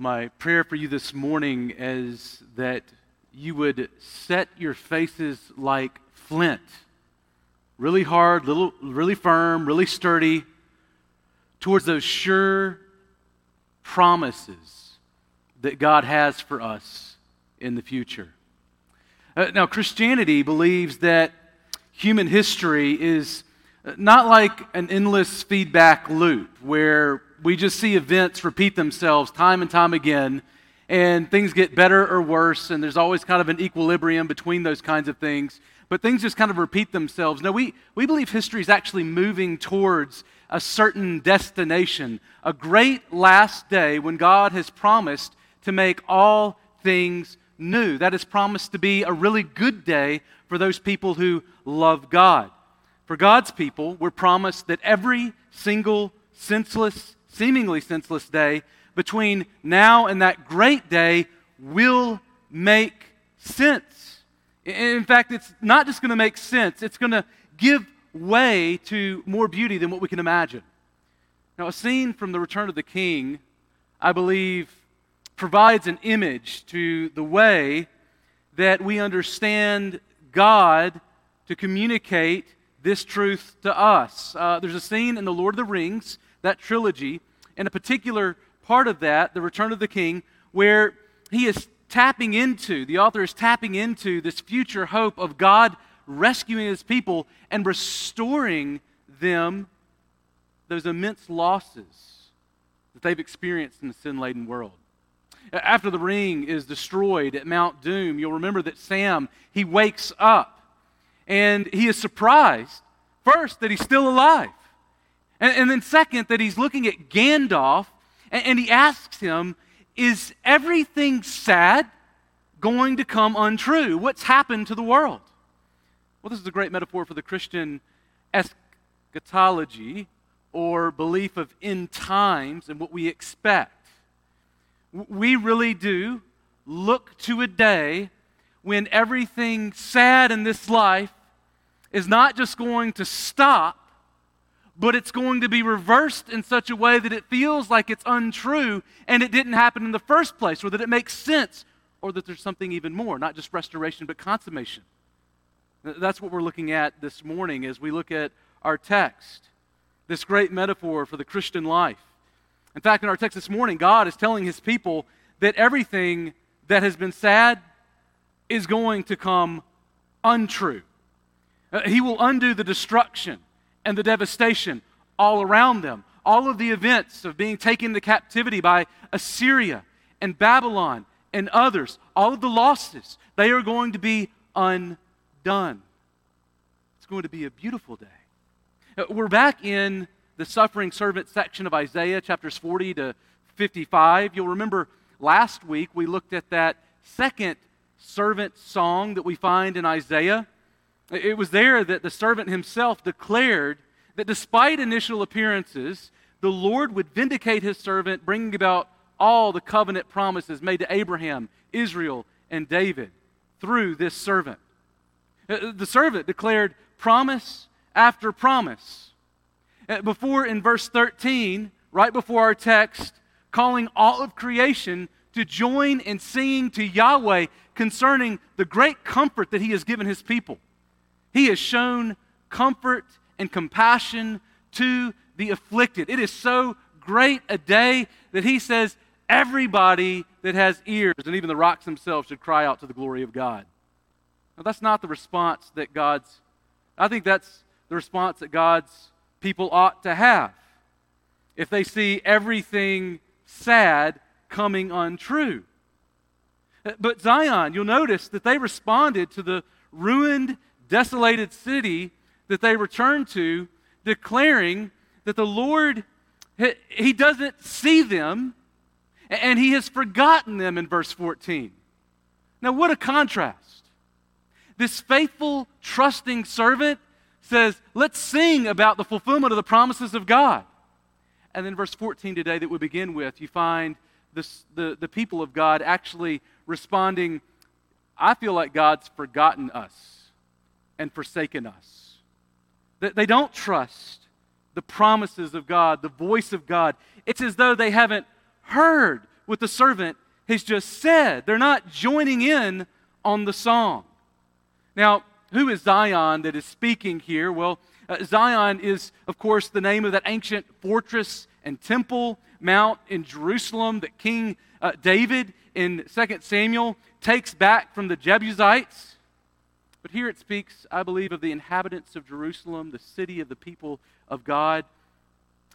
My prayer for you this morning is that you would set your faces like flint, really hard, little, really firm, really sturdy, towards those sure promises that God has for us in the future. Uh, now, Christianity believes that human history is not like an endless feedback loop where we just see events repeat themselves time and time again, and things get better or worse, and there's always kind of an equilibrium between those kinds of things. But things just kind of repeat themselves. No, we, we believe history is actually moving towards a certain destination, a great last day when God has promised to make all things new. That is promised to be a really good day for those people who love God. For God's people, we're promised that every single senseless seemingly senseless day between now and that great day will make sense. In fact, it's not just going to make sense, it's going to give way to more beauty than what we can imagine. Now, a scene from The Return of the King, I believe, provides an image to the way that we understand God to communicate this truth to us. Uh, there's a scene in The Lord of the Rings that trilogy, and a particular part of that, The Return of the King, where he is tapping into, the author is tapping into this future hope of God rescuing his people and restoring them those immense losses that they've experienced in the sin laden world. After the ring is destroyed at Mount Doom, you'll remember that Sam, he wakes up and he is surprised, first, that he's still alive. And, and then, second, that he's looking at Gandalf and, and he asks him, Is everything sad going to come untrue? What's happened to the world? Well, this is a great metaphor for the Christian eschatology or belief of end times and what we expect. We really do look to a day when everything sad in this life is not just going to stop, but it's going to be reversed in such a way that it feels like it's untrue and it didn't happen in the first place, or that it makes sense, or that there's something even more, not just restoration, but consummation. That's what we're looking at this morning as we look at our text, this great metaphor for the Christian life. In fact, in our text this morning, God is telling his people that everything that has been sad is going to come untrue. Uh, he will undo the destruction and the devastation all around them. All of the events of being taken into captivity by Assyria and Babylon and others, all of the losses, they are going to be undone. It's going to be a beautiful day. Uh, we're back in the suffering servant section of Isaiah, chapters 40 to 55. You'll remember last week we looked at that second servant song that we find in Isaiah. It was there that the servant himself declared that despite initial appearances, the Lord would vindicate his servant, bringing about all the covenant promises made to Abraham, Israel, and David through this servant. Uh, the servant declared promise after promise. Uh, before in verse 13, right before our text, calling all of creation to join in singing to Yahweh concerning the great comfort that he has given his people. He has shown comfort and compassion to the afflicted. It is so great a day that he says everybody that has ears, and even the rocks themselves, should cry out to the glory of God. Now, that's not the response that God's, I think that's the response that God's people ought to have if they see everything sad coming untrue. But Zion, you'll notice that they responded to the ruined desolated city that they return to, declaring that the Lord, He doesn't see them and He has forgotten them in verse 14. Now, what a contrast. This faithful, trusting servant says, Let's sing about the fulfillment of the promises of God. And then, verse 14 today, that we begin with, you find this, the, the people of God actually responding, I feel like God's forgotten us and forsaken us. They don't trust the promises of God, the voice of God. It's as though they haven't heard what the servant has just said. They're not joining in on the song. Now, who is Zion that is speaking here? Well, uh, Zion is, of course, the name of that ancient fortress and temple mount in Jerusalem that King uh, David in 2 Samuel takes back from the Jebusites. But here it speaks, I believe, of the inhabitants of Jerusalem, the city of the people of God.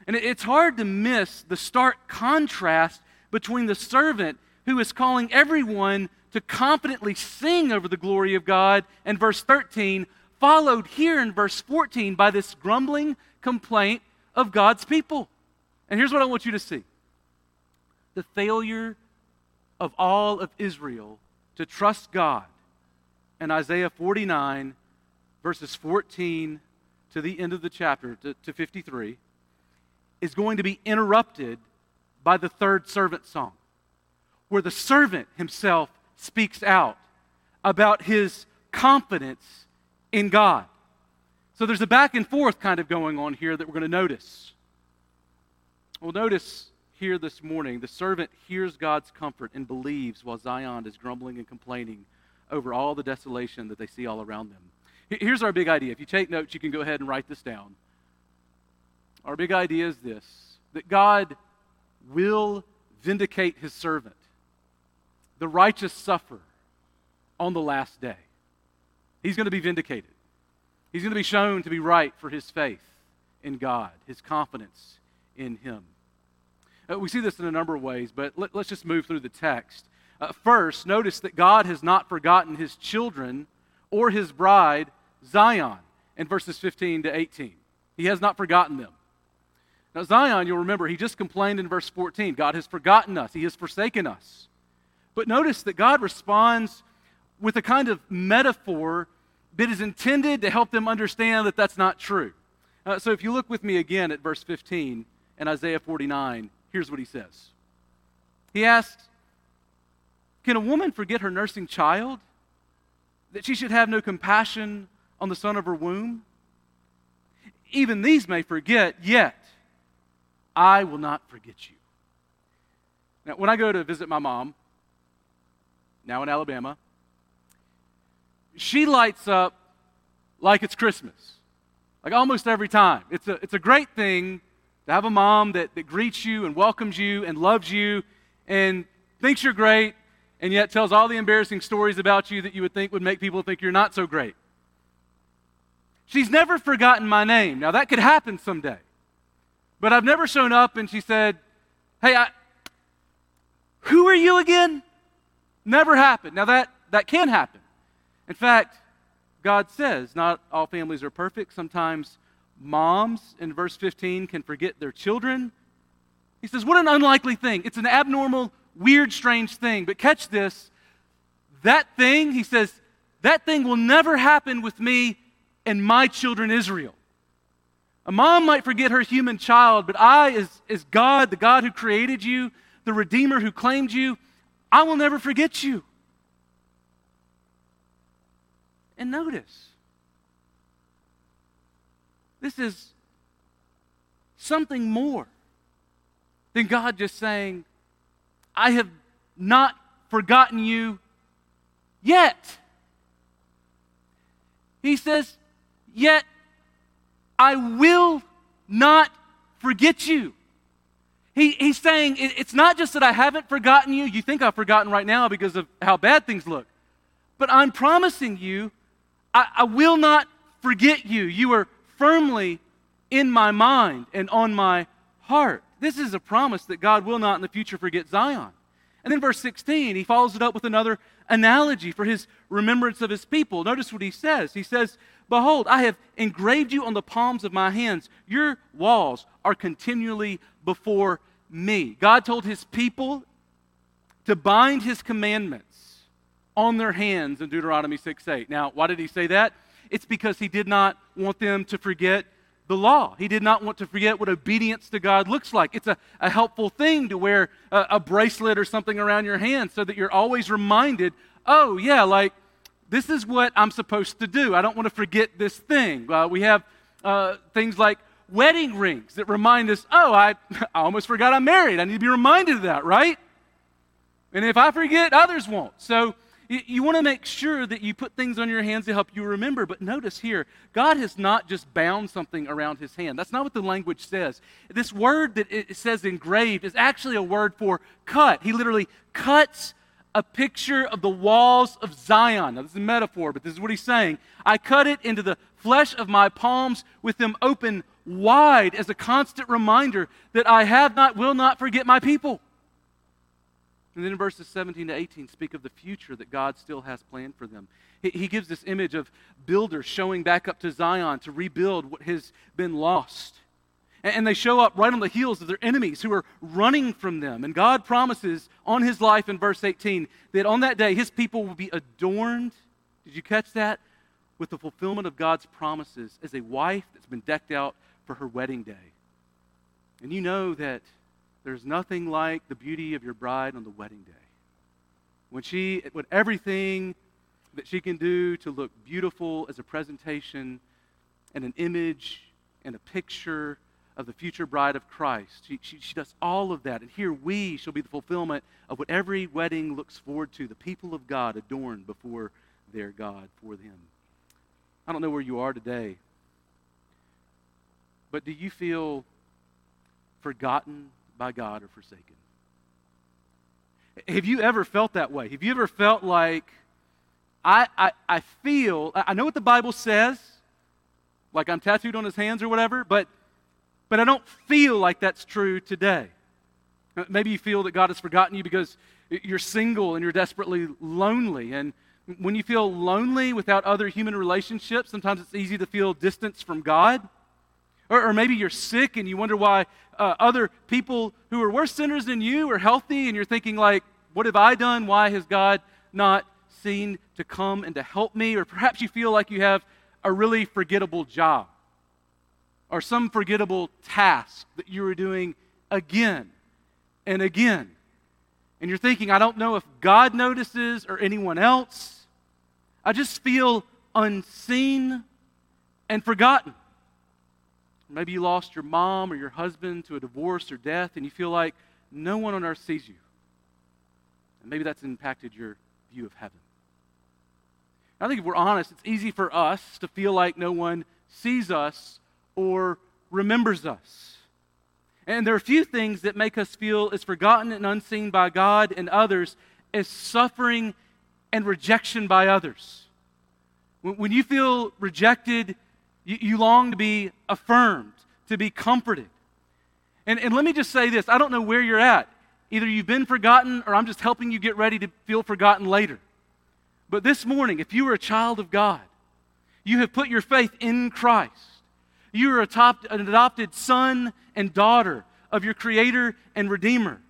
And it's hard to miss the stark contrast between the servant who is calling everyone to confidently sing over the glory of God and verse 13, followed here in verse 14 by this grumbling complaint of God's people. And here's what I want you to see the failure of all of Israel to trust God. In Isaiah 49, verses 14 to the end of the chapter, to, to 53, is going to be interrupted by the third servant song, where the servant himself speaks out about his confidence in God. So there's a back and forth kind of going on here that we're going to notice. Well, notice here this morning the servant hears God's comfort and believes while Zion is grumbling and complaining over all the desolation that they see all around them. Here's our big idea. If you take notes, you can go ahead and write this down. Our big idea is this that God will vindicate his servant. The righteous suffer on the last day. He's going to be vindicated. He's going to be shown to be right for his faith in God, his confidence in him. Uh, we see this in a number of ways, but let, us just move through the text. First, notice that God has not forgotten his children or his bride, Zion, in verses 15 to 18. He has not forgotten them. Now, Zion, you'll remember, he just complained in verse 14 God has forgotten us, he has forsaken us. But notice that God responds with a kind of metaphor that is intended to help them understand that that's not true. Uh, so if you look with me again at verse 15 in Isaiah 49, here's what he says He asks, Can a woman forget her nursing child? That she should have no compassion on the son of her womb? Even these may forget, yet I will not forget you. Now, when I go to visit my mom, now in Alabama, she lights up like it's Christmas, like almost every time. It's a, it's a great thing to have a mom that, that greets you and welcomes you and loves you and thinks you're great and yet tells all the embarrassing stories about you that you would think would make people think you're not so great. She's never forgotten my name. Now, that could happen someday. But I've never shown up and she said, Hey, I, who are you again? Never happened. Now, that, that can happen. In fact, God says not all families are perfect. Sometimes moms, in verse 15, can forget their children. He says, What an unlikely thing. It's an abnormal, weird, strange thing. But catch this that thing, he says, that thing will never happen with me and my children Israel. A mom might forget her human child, but I, as, as God, the God who created you, the Redeemer who claimed you, I will never forget you. And notice, this is something more than God just saying, I have not forgotten you yet. He says, Yet I will not forget you. He, he's saying it's not just that I haven't forgotten you. You think I've forgotten right now because of how bad things look. But I'm promising you, I, I will not forget you. You are firmly in my mind and on my heart. This is a promise that God will not in the future forget Zion. And then verse 16, he follows it up with another analogy for his remembrance of his people. Notice what he says. He says, Behold, I have engraved you on the palms of my hands. Your walls are continually before me. God told his people to bind his commandments on their hands in Deuteronomy 6 8. Now, why did he say that? It's because he did not want them to forget the law. He did not want to forget what obedience to God looks like. It's a, a helpful thing to wear a, a bracelet or something around your hand so that you're always reminded, oh, yeah, like this is what I'm supposed to do. I don't want to forget this thing. Uh, we have uh, things like wedding rings that remind us, oh, I, I almost forgot I'm married. I need to be reminded of that, right? And if I forget, others won't. So you, you want to make sure that you put things on your hands to help you remember. But notice here, God has not just bound something around his hand. That's not what the language says. This word that it says engraved is actually a word for cut. He literally cuts a picture of the walls of Zion. Now, this is a metaphor, but this is what he's saying. I cut it into the flesh of my palms with them open wide as a constant reminder that I have not, will not forget my people. And then in verses 17 to 18, speak of the future that God still has planned for them. He, he gives this image of builders showing back up to Zion to rebuild what has been lost. And, and they show up right on the heels of their enemies who are running from them. And God promises on his life in verse 18 that on that day his people will be adorned. Did you catch that? With the fulfillment of God's promises as a wife that's been decked out for her wedding day. And you know that there's nothing like the beauty of your bride on the wedding day. When she, when everything that she can do to look beautiful as a presentation and an image and a picture of the future bride of Christ. She, she, she, does all of that. And here we shall be the fulfillment of what every wedding looks forward to the people of God adorned before their God for them. I don't know where you are today, but do you feel forgotten by God or forsaken. Have you ever felt that way? Have you ever felt like, I, I, I feel, I know what the Bible says, like I'm tattooed on his hands or whatever, but, but I don't feel like that's true today. Uh, maybe you feel that God has forgotten you because you're single and you're desperately lonely. And when you feel lonely without other human relationships, sometimes it's easy to feel distance from God. Or, or maybe you're sick and you wonder why uh, other people who are worse sinners than you are healthy, and you're thinking, like, what have I done? Why has God not seen to come and to help me? Or perhaps you feel like you have a really forgettable job or some forgettable task that you are doing again and again. And you're thinking, I don't know if God notices or anyone else. I just feel unseen and forgotten. Maybe you lost your mom or your husband to a divorce or death, and you feel like no one on earth sees you. And maybe that's impacted your view of heaven. I think if we're honest, it's easy for us to feel like no one sees us or remembers us. And there are a few things that make us feel as forgotten and unseen by God and others as suffering and rejection by others. When you feel rejected you, you long to be affirmed, to be comforted. And, and let me just say this I don't know where you're at. Either you've been forgotten or I'm just helping you get ready to feel forgotten later. But this morning, if you are a child of God, you have put your faith in Christ. You are an adopted son and daughter of your Creator and Redeemer.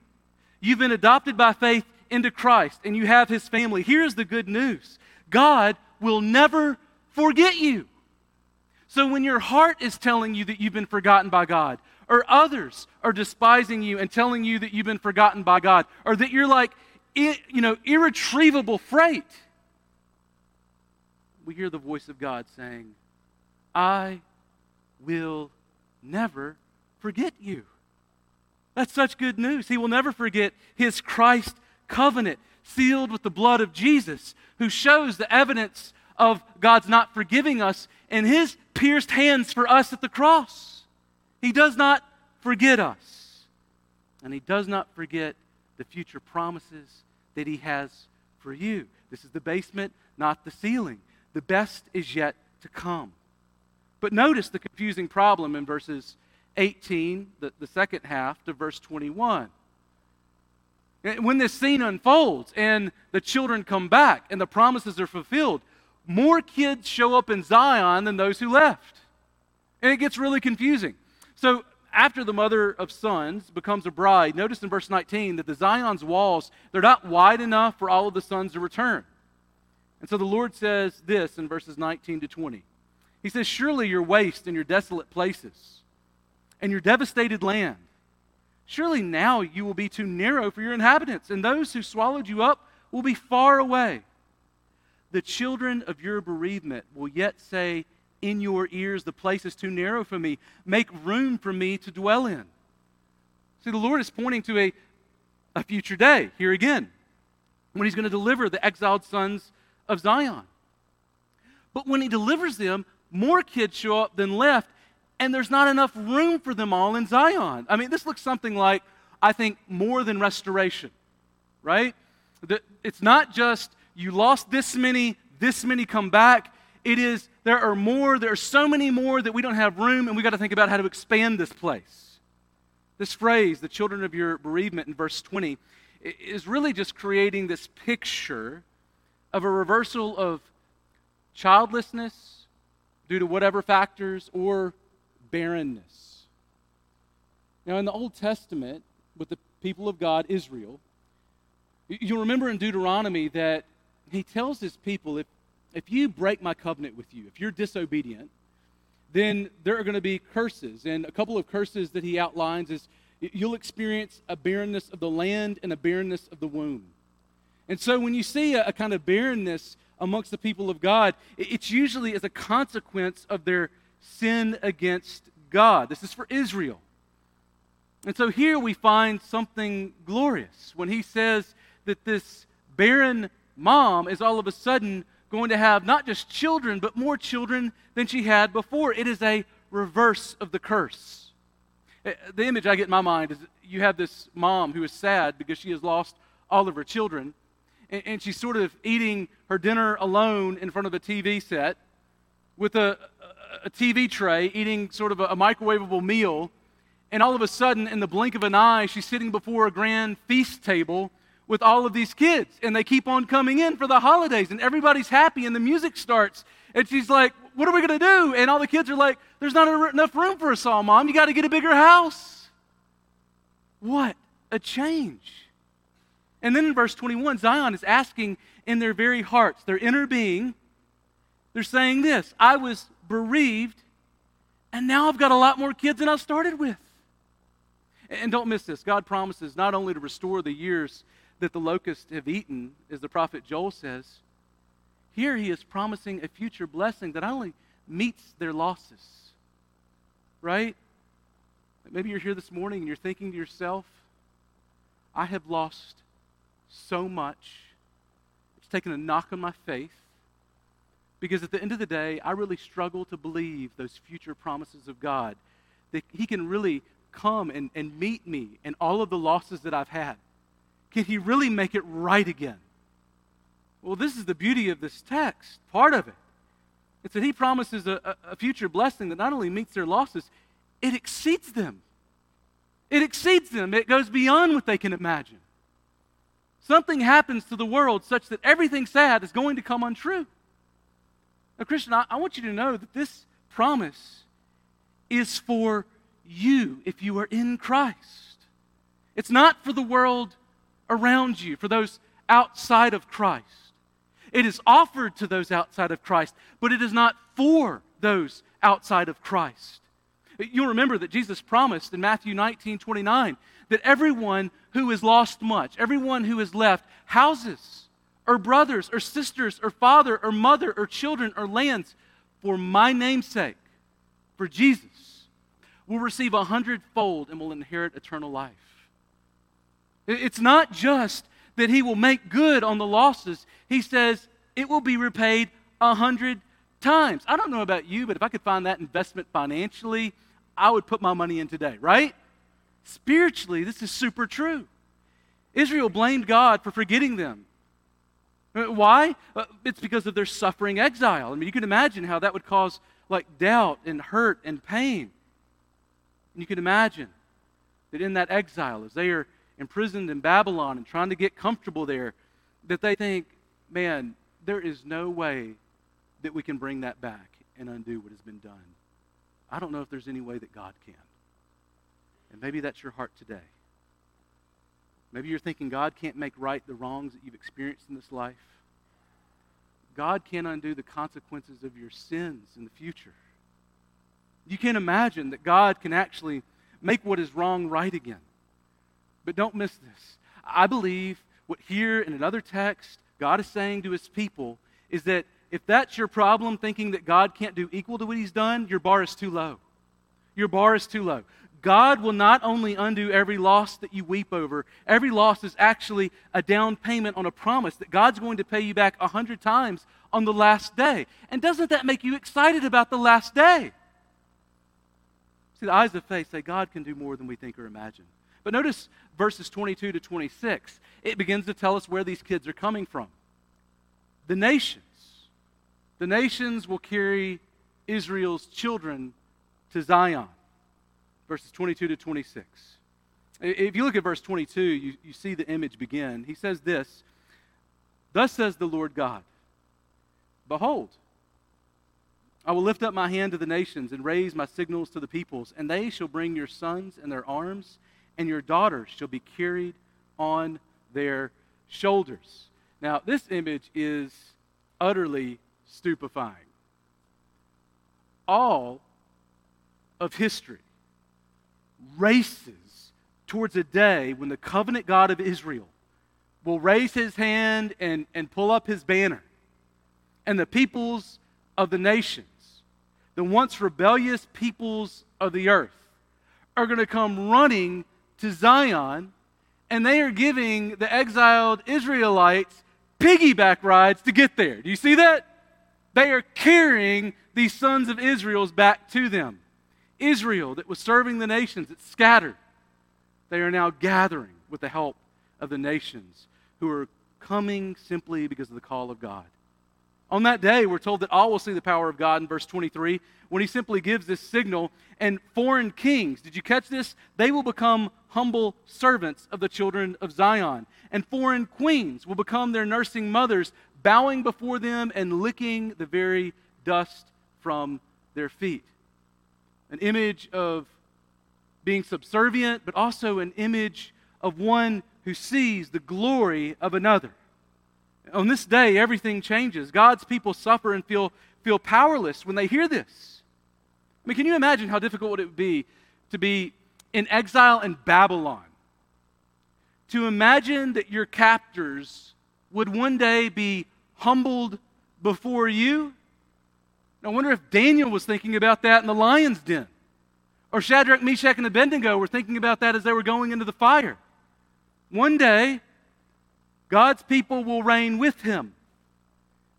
You've been adopted by faith into Christ and you have His family. Here's the good news God will never forget you. So when your heart is telling you that you've been forgotten by God, or others are despising you and telling you that you've been forgotten by God, or that you're like, you know, irretrievable freight, we hear the voice of God saying, I will never forget you. That's such good news. He will never forget his Christ covenant sealed with the blood of Jesus, who shows the evidence of God's not forgiving us in his pierced hands for us at the cross. He does not forget us. And He does not forget the future promises that He has for you. This is the basement, not the ceiling. The best is yet to come. But notice the confusing problem in verses 18, the, the second half, to verse 21. Eh, when this scene unfolds and the children come back and the promises are fulfilled, more kids show up in Zion than those who left. And it gets really confusing. So, after the mother of sons becomes a bride, notice in verse 19 that the Zion's walls, they're not wide enough for all of the sons to return. And so the Lord says this in verses 19 to 20. He says, Surely your waste and your desolate places and your devastated land, surely now you will be too narrow for your inhabitants, and those who swallowed you up will be far away the children of your bereavement will yet say in your ears, The place is too narrow for me. Make room for me to dwell in. See, the Lord is pointing to a, a future day here again. when he's going to deliver the exiled sons of Zion. But when he delivers them, more kids show up than left, and there's not enough room for them all in Zion. I mean, this looks something like, I think, more than restoration, right? It's not just you lost this many, this many come back. It is there are more, there are so many more that we don't have room, and we got to think about how to expand this place. This phrase, the children of your bereavement in verse 20, is really just creating this picture of a reversal of childlessness due to whatever factors or barrenness. Now, in the Old Testament, with the people of God, Israel, you'll remember in Deuteronomy that he tells his people if, if you break my covenant with you, if you're disobedient, then there are going to be curses. And a couple of curses that he outlines is you'll experience a barrenness of the land and a barrenness of the womb. And so when you see a, a kind of barrenness amongst the people of God, it's usually as a consequence of their sin against God. This is for Israel. And so here we find something glorious when he says that this barren mom is all of a sudden going to have not just children, but more children than she had before. It is a reverse of the curse. Eh, the image I get in my mind is you have this mom who is sad because she has lost all of her children, and, she's sort of eating her dinner alone in front of a TV set with a, a, a TV tray, eating sort of a, a microwavable meal. And all of a sudden, in the blink of an eye, she's sitting before a grand feast table with all of these kids. And they keep on coming in for the holidays, and everybody's happy, and the music starts. And she's like, What are we going to do? And all the kids are like, There's not enough room for us all, Mom. You got to get a bigger house. What a change. And then in verse 21, Zion is asking in their very hearts, their inner being, they're saying this I was bereaved, and now I've got a lot more kids than I started with. And don't miss this God promises not only to restore the years that the locusts have eaten, as the prophet Joel says, here he is promising a future blessing that not only meets their losses, right? Maybe you're here this morning and you're thinking to yourself, I have lost so much. It's taken a knock on my faith. Because at the end of the day, I really struggle to believe those future promises of God. That He can really come and, and meet me and all of the losses that I've had. Can He really make it right again? Well, this is the beauty of this text, part of it. It's that He promises a, a future blessing that not only meets their losses, it exceeds them. It exceeds them. It goes beyond what they can imagine something happens to the world such that everything sad is going to come untrue. Now, Christian, I, I want you to know that this promise is for you if you are in Christ. It's not for the world around you, for those outside of Christ. It is offered to those outside of Christ, but it is not for those outside of Christ. You'll remember that Jesus promised in Matthew 19 29 that everyone who has lost much, everyone who has left houses or brothers or sisters or father or mother or children or lands for my name's sake, for Jesus, will receive a hundredfold and will inherit eternal life. It's not just that he will make good on the losses, he says it will be repaid a hundred times. I don't know about you, but if I could find that investment financially, I would put my money in today, right? Spiritually, this is super true. Israel blamed God for forgetting them. Uh, why? Uh, it's because of their suffering exile. I mean, you can imagine how that would cause like doubt and hurt and pain. And you can imagine that in that exile, as they are imprisoned in Babylon and trying to get comfortable there, that they think, man, there is no way that we can bring that back and undo what has been done. I don't know if there's any way that God can. And maybe that's your heart today. Maybe you're thinking God can't make right the wrongs that you've experienced in this life. God can't undo the consequences of your sins in the future. You can't imagine that God can actually make what is wrong right again. But don't miss this. I believe what here in another text God is saying to his people is that if that's your problem, thinking that God can't do equal to what he's done, your bar is too low. Your bar is too low. God will not only undo every loss that you weep over, every loss is actually a down payment on a promise that God's going to pay you back a hundred times on the last day. And doesn't that make you excited about the last day? See, the eyes of faith say God can do more than we think or imagine. But notice verses 22 to 26. It begins to tell us where these kids are coming from. The nations. The nations will carry Israel's children to Zion. Verses 22 to 26. If you look at verse 22, you, you see the image begin. He says this Thus says the Lord God Behold, I will lift up my hand to the nations and raise my signals to the peoples, and they shall bring your sons in their arms, and your daughters shall be carried on their shoulders. Now, this image is utterly stupefying. All of history races towards a day when the covenant God of Israel will raise his hand and, and pull up his banner, and the peoples of the nations, the once rebellious peoples of the earth, are going to come running to Zion, and they are giving the exiled Israelites piggyback rides to get there. Do you see that? They are carrying these sons of Israel's back to them. Israel, that was serving the nations, it's scattered. They are now gathering with the help of the nations who are coming simply because of the call of God. On that day, we're told that all will see the power of God in verse 23 when he simply gives this signal. And foreign kings, did you catch this? They will become humble servants of the children of Zion. And foreign queens will become their nursing mothers, bowing before them and licking the very dust from their feet. An image of being subservient, but also an image of one who sees the glory of another. On this day, everything changes. God's people suffer and feel, feel powerless when they hear this. I mean, can you imagine how difficult would it would be to be in exile in Babylon? To imagine that your captors would one day be humbled before you? I wonder if Daniel was thinking about that in the lion's den. Or Shadrach, Meshach, and Abednego were thinking about that as they were going into the fire. One day, God's people will reign with him.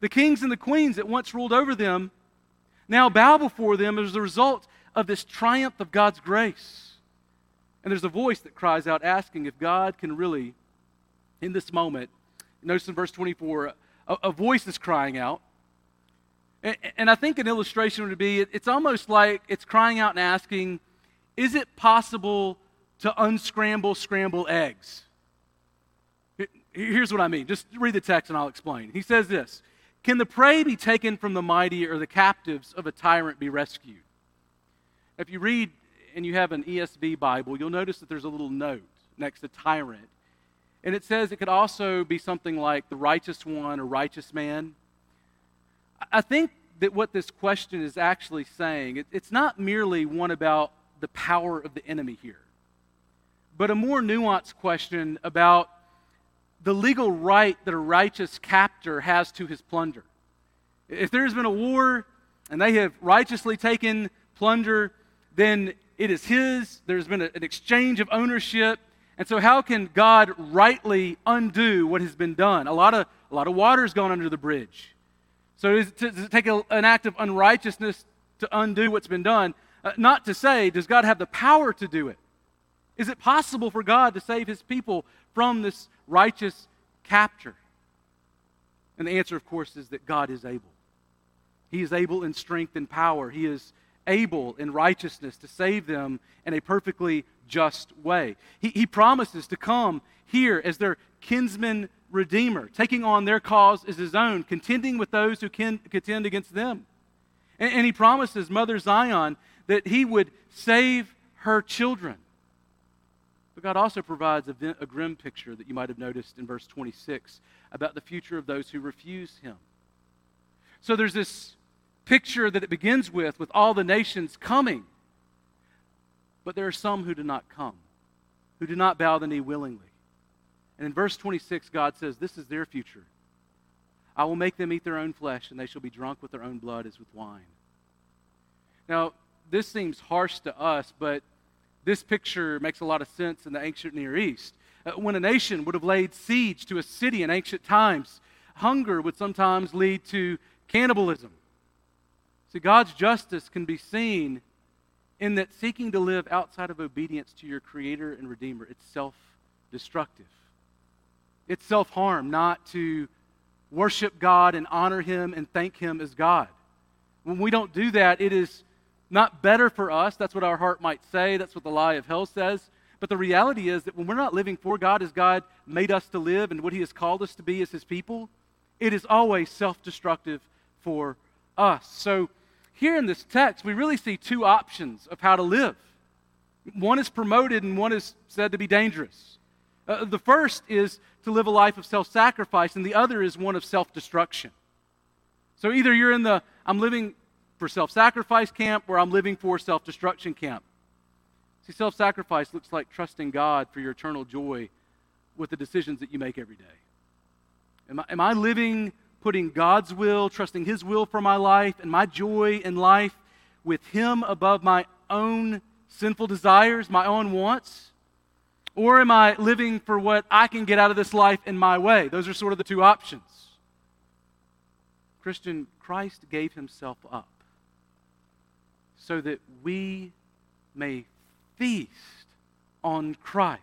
The kings and the queens that once ruled over them now bow before them as a result of this triumph of God's grace. And there's a voice that cries out asking if God can really, in this moment, notice in verse 24, a, a voice is crying out. And, and I think an illustration would be it's almost like it's crying out and asking, is it possible to unscramble scramble eggs? Here's what I mean. Just read the text and I'll explain. He says this Can the prey be taken from the mighty or the captives of a tyrant be rescued? If you read and you have an ESV Bible, you'll notice that there's a little note next to tyrant. And it says it could also be something like the righteous one or righteous man. I think that what this question is actually saying, it's not merely one about the power of the enemy here, but a more nuanced question about the legal right that a righteous captor has to his plunder. If there's been a war and they have righteously taken plunder, then it is his. There's been a, an exchange of ownership. And so, how can God rightly undo what has been done? A lot of, a lot of water's gone under the bridge. So, does it, does it take a, an act of unrighteousness to undo what's been done? Uh, not to say, does God have the power to do it? Is it possible for God to save his people from this righteous capture? And the answer, of course, is that God is able. He is able in strength and power. He is able in righteousness to save them in a perfectly just way. He, he promises to come here as their kinsman redeemer, taking on their cause as his own, contending with those who can, contend against them. And, and he promises Mother Zion that he would save her children. God also provides a, a grim picture that you might have noticed in verse 26 about the future of those who refuse him. So there's this picture that it begins with, with all the nations coming. But there are some who do not come, who do not bow the knee willingly. And in verse 26, God says, This is their future. I will make them eat their own flesh, and they shall be drunk with their own blood as with wine. Now, this seems harsh to us, but This picture makes a lot of sense in the ancient Near East. Uh, when a nation would have laid siege to a city in ancient times, hunger would sometimes lead to cannibalism. See, God's justice can be seen in that seeking to live outside of obedience to your Creator and Redeemer, it's self destructive. It's self harm not to worship God and honor Him and thank Him as God. When we don't do that, it is not better for us. That's what our heart might say. That's what the lie of hell says. But the reality is that when we're not living for God as God made us to live and what He has called us to be as His people, it is always self destructive for us. So, here in this text, we really see two options of how to live. One is promoted and one is said to be dangerous. Uh, the first is to live a life of self sacrifice, and the other is one of self destruction. So either you're in the I'm living for self sacrifice camp or I'm living for self destruction camp. See, self sacrifice looks like trusting God for your eternal joy with the decisions that you make every day. Am I, am I living putting God's will, trusting His will for my life and my joy in life with Him above my own sinful desires, my own wants? Or am I living for what I can get out of this life in my way? Those are sort of the two options. Christian, Christ gave Himself up so that we may feast on Christ.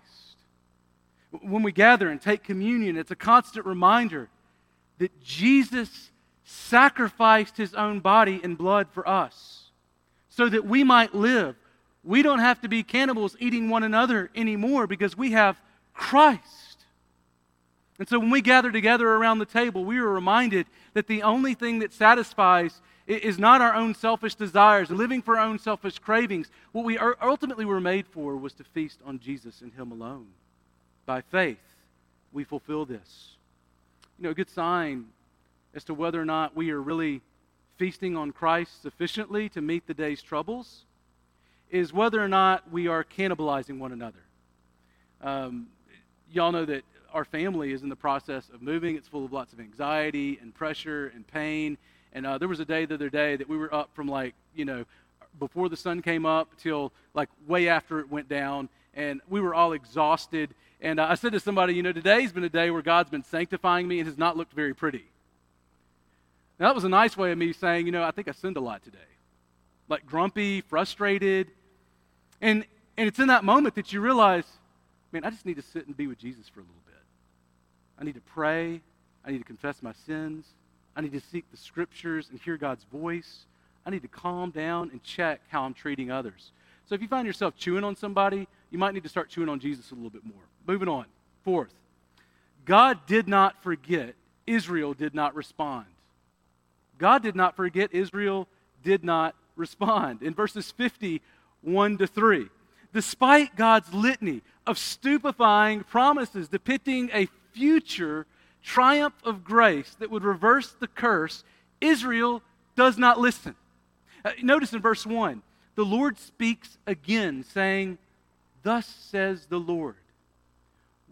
When we gather and take communion, it's a constant reminder that Jesus sacrificed his own body and blood for us so that we might live. We don't have to be cannibals eating one another anymore because we have Christ. And so when we gather together around the table, we are reminded that the only thing that satisfies is not our own selfish desires, living for our own selfish cravings. What we ultimately were made for was to feast on Jesus and Him alone. By faith, we fulfill this you know, a good sign as to whether or not we are really feasting on Christ sufficiently to meet the day's troubles is whether or not we are cannibalizing one another. Um, y'all know that our family is in the process of moving. It's full of lots of anxiety and pressure and pain. And uh, there was a day the other day that we were up from like, you know, before the sun came up till like way after it went down. And we were all exhausted and uh, I said to somebody, you know, today's been a day where God's been sanctifying me and has not looked very pretty. Now, that was a nice way of me saying, you know, I think I sinned a lot today. Like grumpy, frustrated. And, and it's in that moment that you realize, man, I just need to sit and be with Jesus for a little bit. I need to pray. I need to confess my sins. I need to seek the scriptures and hear God's voice. I need to calm down and check how I'm treating others. So if you find yourself chewing on somebody, you might need to start chewing on Jesus a little bit more. Moving on. Fourth, God did not forget, Israel did not respond. God did not forget, Israel did not respond. In verses 51 to 3, despite God's litany of stupefying promises depicting a future triumph of grace that would reverse the curse, Israel does not listen. Uh, notice in verse 1, the Lord speaks again, saying, Thus says the Lord.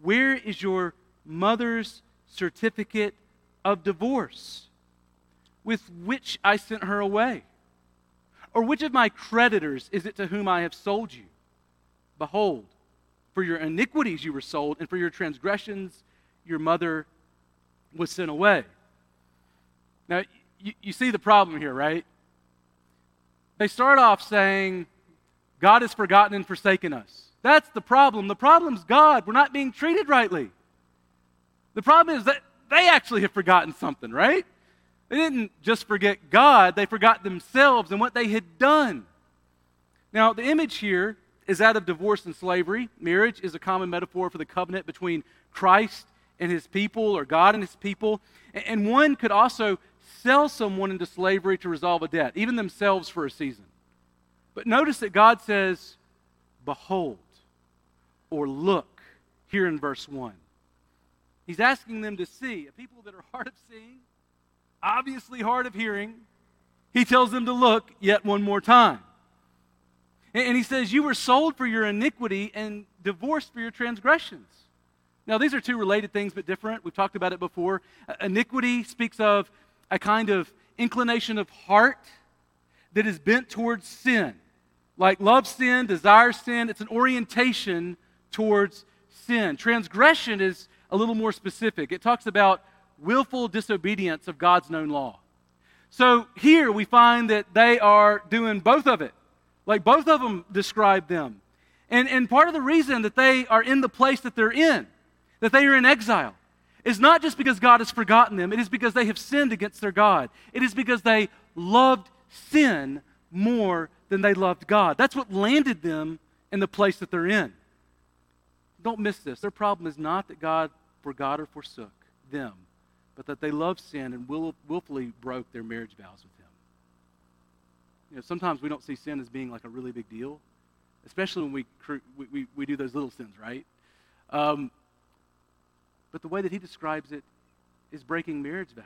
Where is your mother's certificate of divorce with which I sent her away? Or which of my creditors is it to whom I have sold you? Behold, for your iniquities you were sold, and for your transgressions your mother was sent away. Now, you, you see the problem here, right? They start off saying, God has forgotten and forsaken us. That's the problem. The problem's God. We're not being treated rightly. The problem is that they actually have forgotten something, right? They didn't just forget God, they forgot themselves and what they had done. Now, the image here is that of divorce and slavery. Marriage is a common metaphor for the covenant between Christ and his people, or God and his people. And one could also sell someone into slavery to resolve a debt, even themselves for a season. But notice that God says, Behold, or look here in verse 1. He's asking them to see, a people that are hard of seeing, obviously hard of hearing. He tells them to look yet one more time. And he says, You were sold for your iniquity and divorced for your transgressions. Now, these are two related things but different. We've talked about it before. Uh, iniquity speaks of a kind of inclination of heart that is bent towards sin like love sin, desire sin. It's an orientation towards sin. Transgression is a little more specific. It talks about willful disobedience of God's known law. So here we find that they are doing both of it. Like both of them describe them. And, and part of the reason that they are in the place that they're in, that they are in exile, is not just because God has forgotten them, it is because they have sinned against their God. It is because they loved sin more than they loved God. That's what landed them in the place that they're in. Don't miss this. Their problem is not that God forgot or forsook them, but that they loved sin and will, willfully broke their marriage vows with Him. You know, sometimes we don't see sin as being like a really big deal, especially when we, we, we, we do those little sins, right? Um, but the way that he describes it is breaking marriage vows.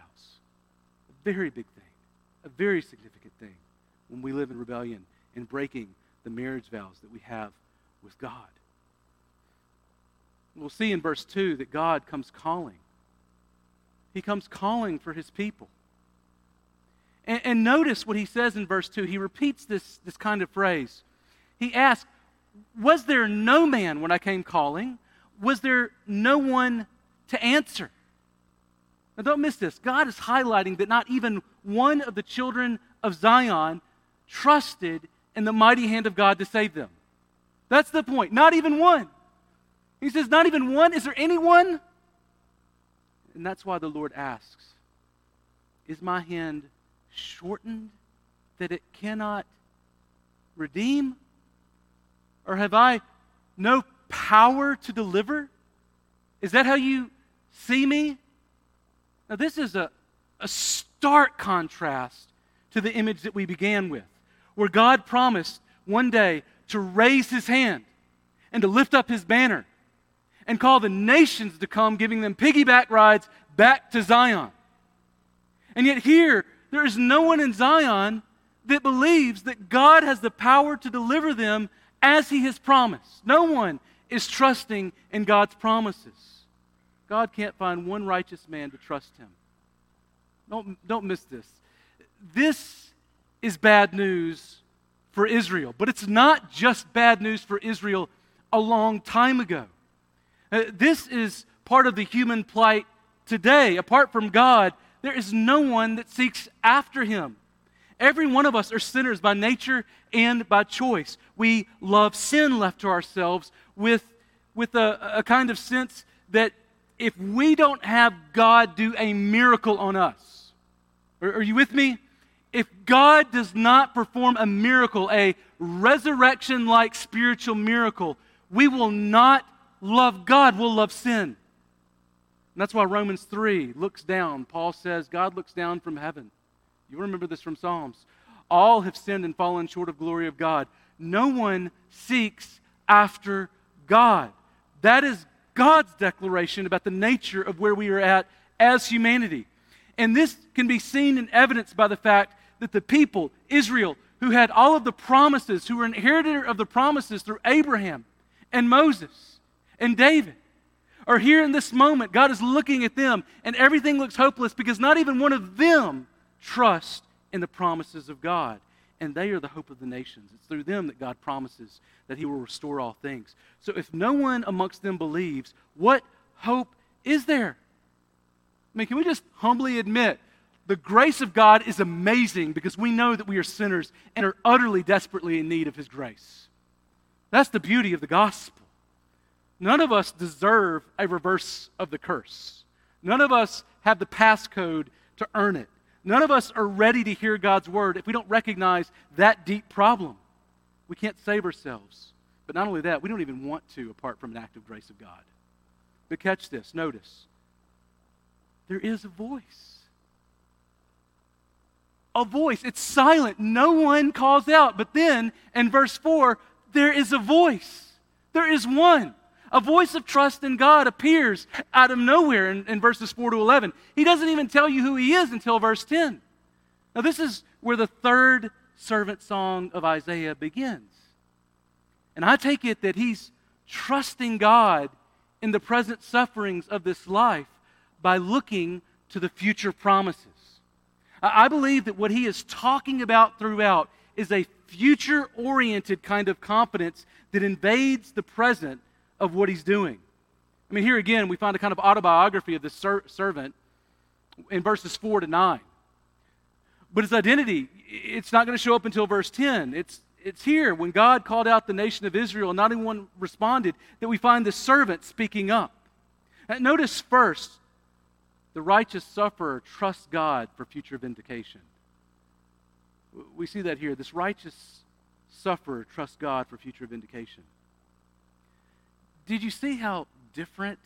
A very big thing, a very significant thing when we live in rebellion and breaking the marriage vows that we have with God. We'll see in verse 2 that God comes calling. He comes calling for his people. And, and, notice what he says in verse 2. He repeats this, this kind of phrase. He asks, Was there no man when I came calling? Was there no one to answer? Now, don't miss this. God is highlighting that not even one of the children of Zion trusted in the mighty hand of God to save them. That's the point. Not even one. He says, Not even one. Is there anyone? And that's why the Lord asks, Is my hand shortened that it cannot redeem? Or have I no power to deliver? Is that how you see me? Now, this is a, a stark contrast to the image that we began with, where God promised one day to raise his hand and to lift up his banner and call the nations to come, giving them piggyback rides back to Zion. And yet, here, there is no one in Zion that believes that God has the power to deliver them as He has promised. No one is trusting in God's promises. God can't find one righteous man to trust Him. Don't, don't miss this. This is bad news for Israel, but it's not just bad news for Israel a long time ago. Uh, this is part of the human plight today. Apart from God, there is no one that seeks after him. Every one of us are sinners by nature and by choice. We love sin left to ourselves with, with a, a kind of sense that if we don't have God do a miracle on us, are, are you with me? If God does not perform a miracle, a resurrection like spiritual miracle, we will not love God, we'll love sin. And that's why Romans 3 looks down. Paul says, God looks down from heaven. You remember this from Psalms. All have sinned and fallen short of glory of God. No one seeks after God. That is God's declaration about the nature of where we are at as humanity. And this can be seen and evidenced by the fact that the people, Israel, who had all of the promises, who were inheritor of the promises through Abraham and Moses and David, are here in this moment, God is looking at them and everything looks hopeless because not even one of them trusts in the promises of God. And they are the hope of the nations. It's through them that God promises that He will restore all things. So if no one amongst them believes, what hope is there? I mean, can we just humbly admit the grace of God is amazing because we know that we are sinners and are utterly, desperately in need of His grace. That's the beauty of the gospel. None of us deserve a reverse of the curse. None of us have the passcode to earn it. None of us are ready to hear God's word if we don't recognize that deep problem. We can't save ourselves. But not only that, we don't even want to apart from an act of grace of God. But catch this, notice. There is a voice. A voice. It's silent. No one calls out. But then in verse 4, there is a voice. There is one. A voice of trust in God appears out of nowhere in, in verses 4 to 11. He doesn't even tell you who he is until verse 10. Now, this is where the third servant song of Isaiah begins. And I take it that he's trusting God in the present sufferings of this life by looking to the future promises. I believe that what he is talking about throughout is a future oriented kind of confidence that invades the present of what he's doing. I mean, here again, we find a kind of autobiography of the ser- servant in verses 4 to 9. But his identity, it's not going to show up until verse 10. It's, it's here when God called out the nation of Israel and not anyone responded that we find the servant speaking up. And notice first, the righteous sufferer trusts God for future vindication. We see that here. This righteous sufferer trusts God for future vindication. Did you see how different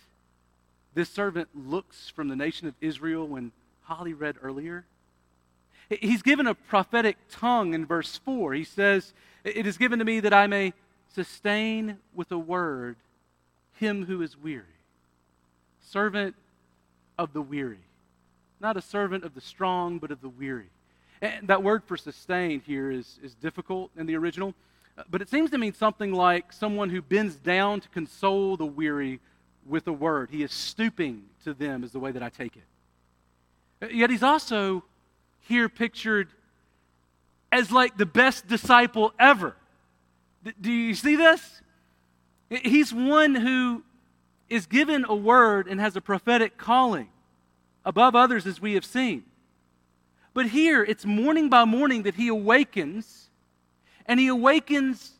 this servant looks from the nation of Israel when Holly read earlier? He's given a prophetic tongue in verse 4. He says, It is given to me that I may sustain with a word him who is weary. Servant of the weary. Not a servant of the strong, but of the weary. And that word for sustain here is, is difficult in the original, but it seems to mean something like someone who bends down to console the weary with a word. He is stooping to them, is the way that I take it. Uh, yet he's also here pictured as like the best disciple ever. Do you see this? He's one who is given a word and has a prophetic calling above others, as we have seen. But here, it's morning by morning that he awakens, and he awakens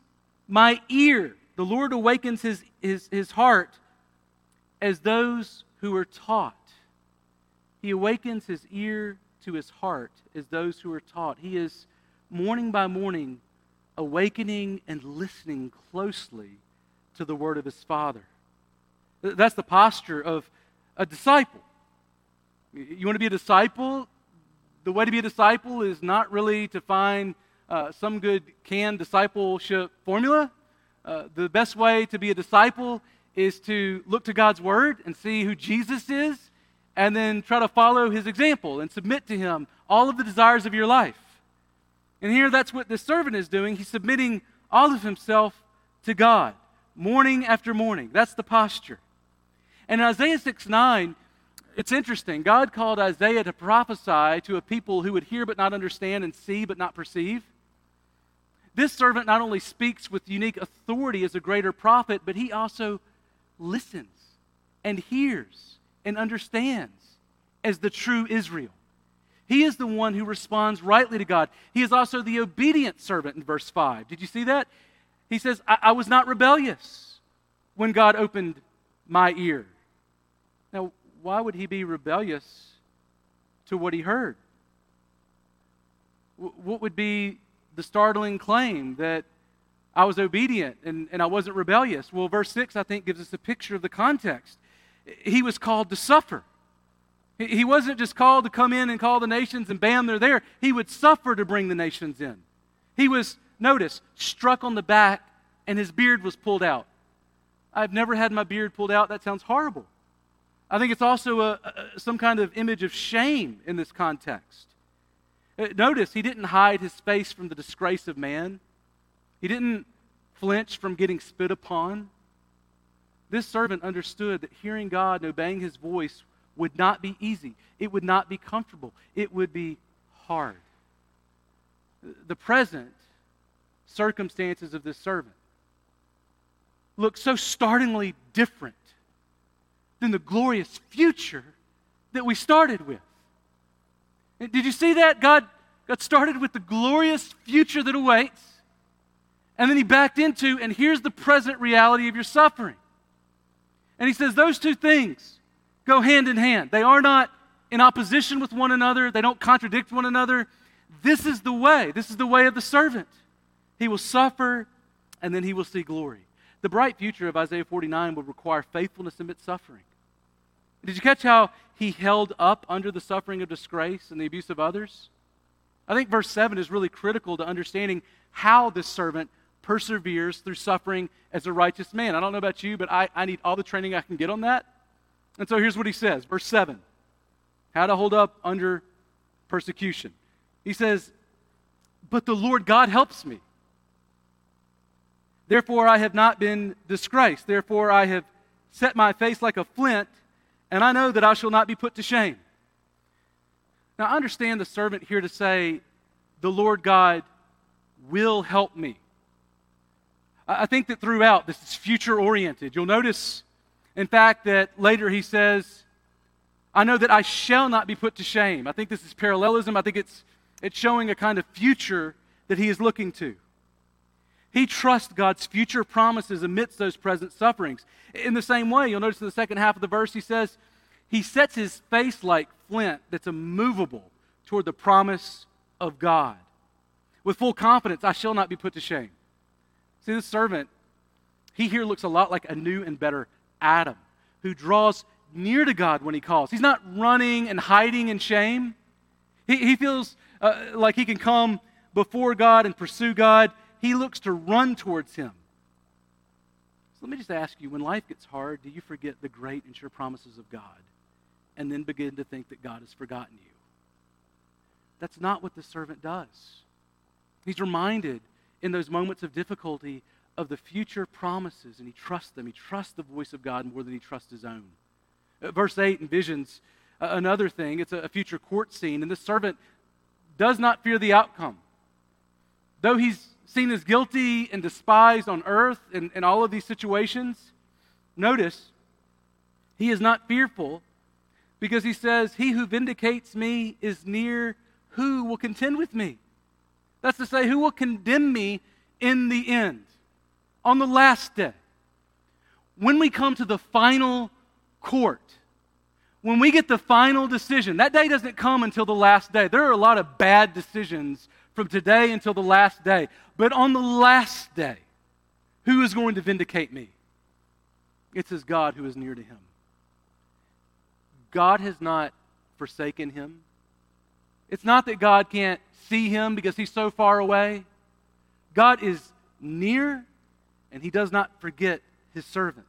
my ear. The Lord awakens his, his, his heart as those who are taught. He awakens his ear to his heart as those who are taught. He is morning by morning awakening and listening closely to the word of his Father. That's the posture of a disciple. You want to be a disciple? The way to be a disciple is not really to find uh, some good canned discipleship formula. Uh, the best way to be a disciple is to look to God's Word and see who Jesus is, and then try to follow His example and submit to Him all of the desires of your life. And here, that's what this servant is doing. He's submitting all of himself to God, morning after morning. That's the posture. And in Isaiah 6 9, it's interesting. God called Isaiah to prophesy to a people who would hear but not understand and see but not perceive. This servant not only speaks with unique authority as a greater prophet, but he also listens and hears and understands as the true Israel. He is the one who responds rightly to God. He is also the obedient servant in verse 5. Did you see that? He says, I, I was not rebellious when God opened my ear. Now, why would he be rebellious to what he heard? what would be the startling claim that I was obedient and, and I wasn't rebellious? Well, verse 6, I think, gives us a picture of the context. He was called to suffer. He wasn't just called to come in and call the nations and bam, they're there. He would suffer to bring the nations in. He was, notice, struck on the back and his beard was pulled out. I've never had my beard pulled out. That sounds horrible. I think it's also a, a, some kind of image of shame in this context. Uh, notice he didn't hide his face from the disgrace of man, he didn't flinch from getting spit upon. This servant understood that hearing God and obeying his voice would not be easy, it would not be comfortable, it would be hard. The present circumstances of this servant look so startlingly different than the glorious future that we started with. Did you see that? God got started with the glorious future that awaits, and then he backed into, and here's the present reality of your suffering. And he says those two things go hand in hand. They are not in opposition with one another, they don't contradict one another. This is the way. This is the way of the servant. He will suffer, and then he will see glory. The bright future of Isaiah 49 will require faithfulness amidst suffering. Did you catch how he held up under the suffering of disgrace and the abuse of others? I think verse 7 is really critical to understanding how this servant perseveres through suffering as a righteous man. I don't know about you, but I, I need all the training I can get on that. And so here's what he says verse 7 how to hold up under persecution. He says, But the Lord God helps me. Therefore, I have not been disgraced. Therefore, I have set my face like a flint, and I know that I shall not be put to shame. Now, I understand the servant here to say, The Lord God will help me. I think that throughout this is future oriented. You'll notice, in fact, that later he says, I know that I shall not be put to shame. I think this is parallelism. I think it's, it's showing a kind of future that he is looking to. He trusts God's future promises amidst those present sufferings. In the same way, you'll notice in the second half of the verse, he says, He sets his face like flint that's immovable toward the promise of God. With full confidence, I shall not be put to shame. See, this servant, he here looks a lot like a new and better Adam who draws near to God when he calls. He's not running and hiding in shame. He, he feels uh, like he can come before God and pursue God. He looks to run towards him. So let me just ask you when life gets hard, do you forget the great and sure promises of God and then begin to think that God has forgotten you? That's not what the servant does. He's reminded in those moments of difficulty of the future promises, and he trusts them. He trusts the voice of God more than he trusts his own. Uh, verse 8 envisions another thing. It's a future court scene, and the servant does not fear the outcome. Though he's seen as guilty and despised on earth in, in all of these situations, notice he is not fearful because he says, He who vindicates me is near who will contend with me. That's to say, who will condemn me in the end, on the last day. When we come to the final court, when we get the final decision, that day doesn't come until the last day. There are a lot of bad decisions from today until the last day. But on the last day, who is going to vindicate me? It's his God who is near to him. God has not forsaken him. It's not that God can't see him because he's so far away. God is near and he does not forget his servant.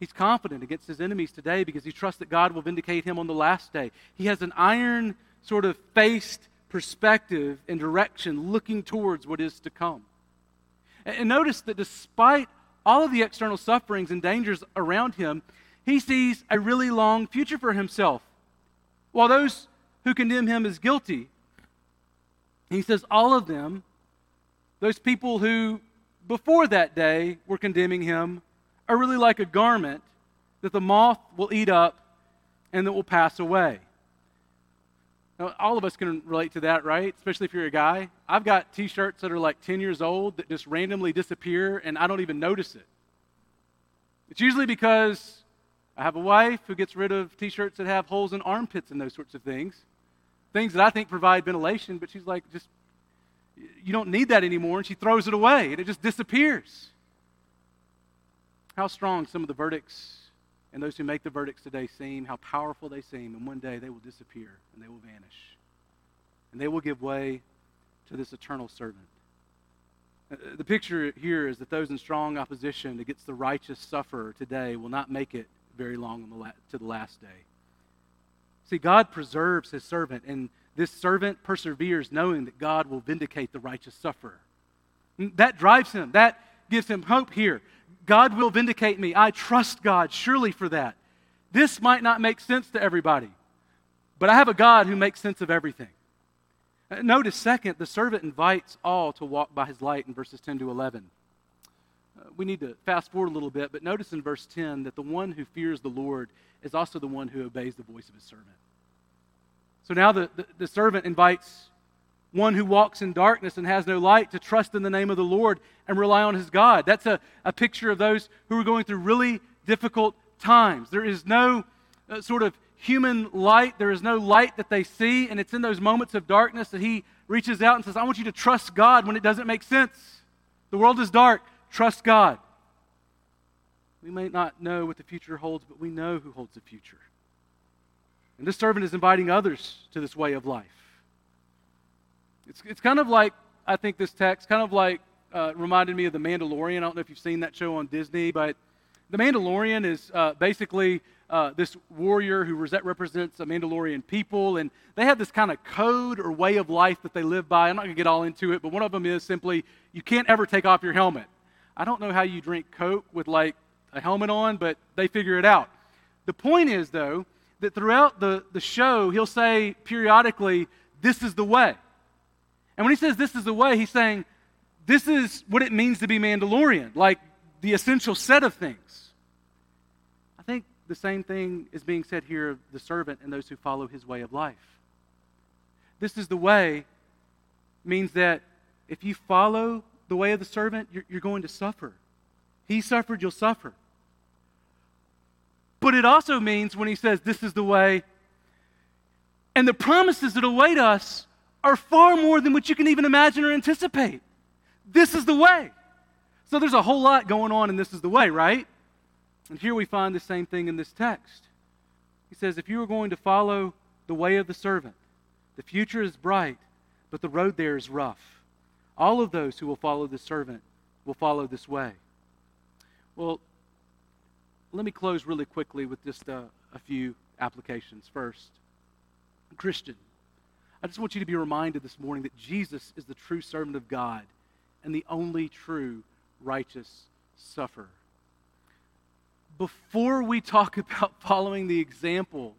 He's confident against his enemies today because he trusts that God will vindicate him on the last day. He has an iron sort of faced perspective and direction looking towards what is to come. And notice that despite all of the external sufferings and dangers around him, he sees a really long future for himself. While those who condemn him as guilty, he says all of them, those people who before that day were condemning him, are really like a garment that the moth will eat up and that will pass away. Now, all of us can relate to that, right? Especially if you're a guy. I've got t shirts that are like 10 years old that just randomly disappear and I don't even notice it. It's usually because I have a wife who gets rid of t shirts that have holes in armpits and those sorts of things. Things that I think provide ventilation, but she's like, just, you don't need that anymore. And she throws it away and it just disappears. How strong some of the verdicts and those who make the verdicts today seem, how powerful they seem, and one day they will disappear and they will vanish. And they will give way to this eternal servant. Uh, the picture here is that those in strong opposition against the righteous sufferer today will not make it very long to the last day. See, God preserves his servant, and this servant perseveres knowing that God will vindicate the righteous sufferer. That drives him, that gives him hope here. God will vindicate me. I trust God surely for that. This might not make sense to everybody, but I have a God who makes sense of everything. Uh, notice, second, the servant invites all to walk by his light in verses 10 to 11. Uh, we need to fast forward a little bit, but notice in verse 10 that the one who fears the Lord is also the one who obeys the voice of his servant. So now the, the, the servant invites one who walks in darkness and has no light to trust in the name of the Lord and rely on his God. That's a, a picture of those who are going through really difficult times. There is no uh, sort of human light, there is no light that they see, and it's in those moments of darkness that he reaches out and says, I want you to trust God when it doesn't make sense. The world is dark, trust God. We may not know what the future holds, but we know who holds the future. And this servant is inviting others to this way of life. It's, it's kind of like, I think this text, kind of like, uh, reminded me of The Mandalorian. I don't know if you've seen that show on Disney, but The Mandalorian is uh, basically uh, this warrior who represents a Mandalorian people, and they have this kind of code or way of life that they live by. I'm not going to get all into it, but one of them is simply you can't ever take off your helmet. I don't know how you drink Coke with like a helmet on, but they figure it out. The point is, though, that throughout the, the show, he'll say periodically, This is the way. And when he says this is the way, he's saying this is what it means to be Mandalorian, like the essential set of things. I think the same thing is being said here of the servant and those who follow his way of life. This is the way means that if you follow the way of the servant, you're, you're going to suffer. He suffered, you'll suffer. But it also means when he says, This is the way, and the promises that await us are far more than what you can even imagine or anticipate. This is the way. So there's a whole lot going on, and this is the way, right? And here we find the same thing in this text. He says, If you are going to follow the way of the servant, the future is bright, but the road there is rough. All of those who will follow the servant will follow this way. Well, let me close really quickly with just a, a few applications. First, Christian, I just want you to be reminded this morning that Jesus is the true servant of God and the only true righteous sufferer. Before we talk about following the example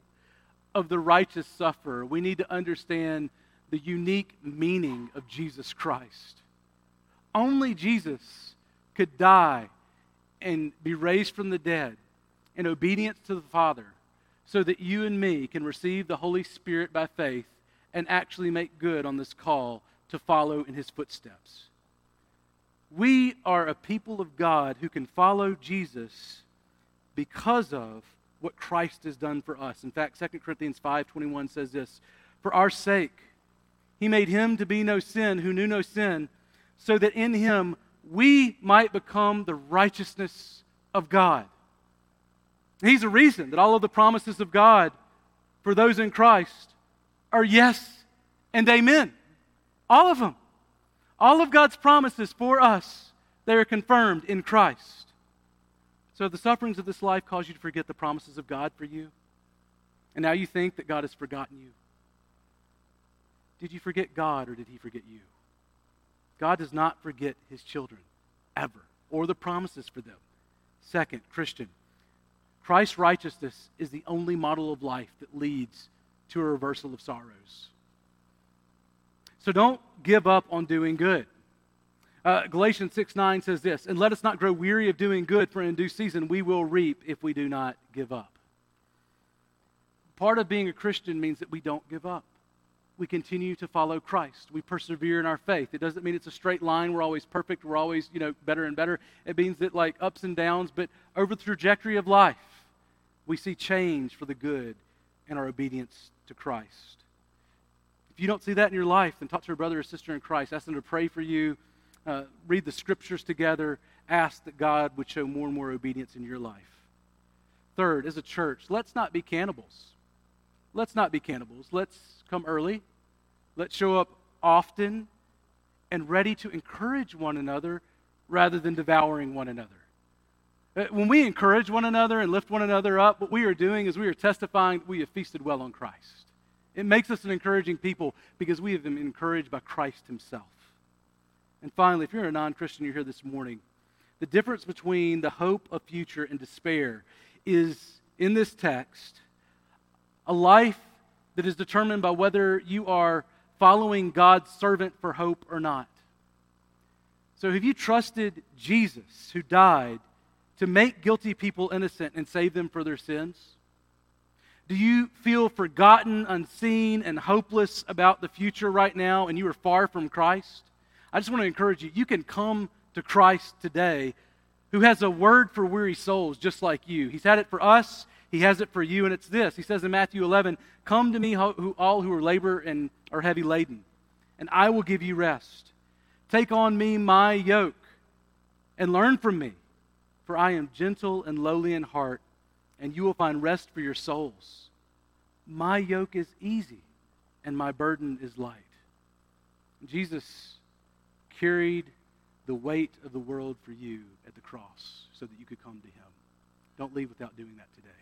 of the righteous sufferer, we need to understand the unique meaning of Jesus Christ. Only Jesus could die and be raised from the dead in obedience to the Father so that you and me can receive the Holy Spirit by faith and actually make good on this call to follow in his footsteps. We are a people of God who can follow Jesus because of what Christ has done for us. In fact, 2 Corinthians 5:21 says this, "For our sake he made him to be no sin who knew no sin, so that in him we might become the righteousness of God." He's a reason that all of the promises of God for those in Christ are yes and amen. All of them. All of God's promises for us, they are confirmed in Christ. So the sufferings of this life cause you to forget the promises of God for you. And now you think that God has forgotten you. Did you forget God or did he forget you? God does not forget his children, ever, or the promises for them. Second, Christian, Christ's righteousness is the only model of life that leads to a reversal of sorrows. So don't give up on doing good. Uh, Galatians 6 9 says this, and let us not grow weary of doing good, for in due season we will reap if we do not give up. Part of being a Christian means that we don't give up. We continue to follow Christ. We persevere in our faith. It doesn't mean it's a straight line. We're always perfect. We're always, you know, better and better. It means that like ups and downs, but over the trajectory of life, we see change for the good in our obedience to Christ. If you don't see that in your life, then talk to a brother or sister in Christ. Ask them to pray for you. Uh, read the scriptures together. Ask that God would show more and more obedience in your life. Third, as a church, let's not be cannibals. Let's not be cannibals. Let's come early. Let's show up often and ready to encourage one another rather than devouring one another. Uh, when we encourage one another and lift one another up, what we are doing is we are testifying that we have feasted well on Christ. It makes us an encouraging people because we have been encouraged by Christ Himself. And finally, if you're a non Christian, you're here this morning, the difference between the hope of future and despair is in this text a life that is determined by whether you are following God's servant for hope or not. So, have you trusted Jesus, who died to make guilty people innocent and save them for their sins? Do you feel forgotten, unseen, and hopeless about the future right now and you are far from Christ? I just want to encourage you. You can come to Christ today who has a word for weary souls just like you. He's had it for us, He has it for you, and it's this. He says in Matthew 11, Come to me, all who are labor and are heavy laden, and I will give you rest. Take on me my yoke and learn from me, for I am gentle and lowly in heart and you will find rest for your souls. My yoke is easy, and my burden is light. Jesus carried the weight of the world for you at the cross so that you could come to him. Don't leave without doing that today.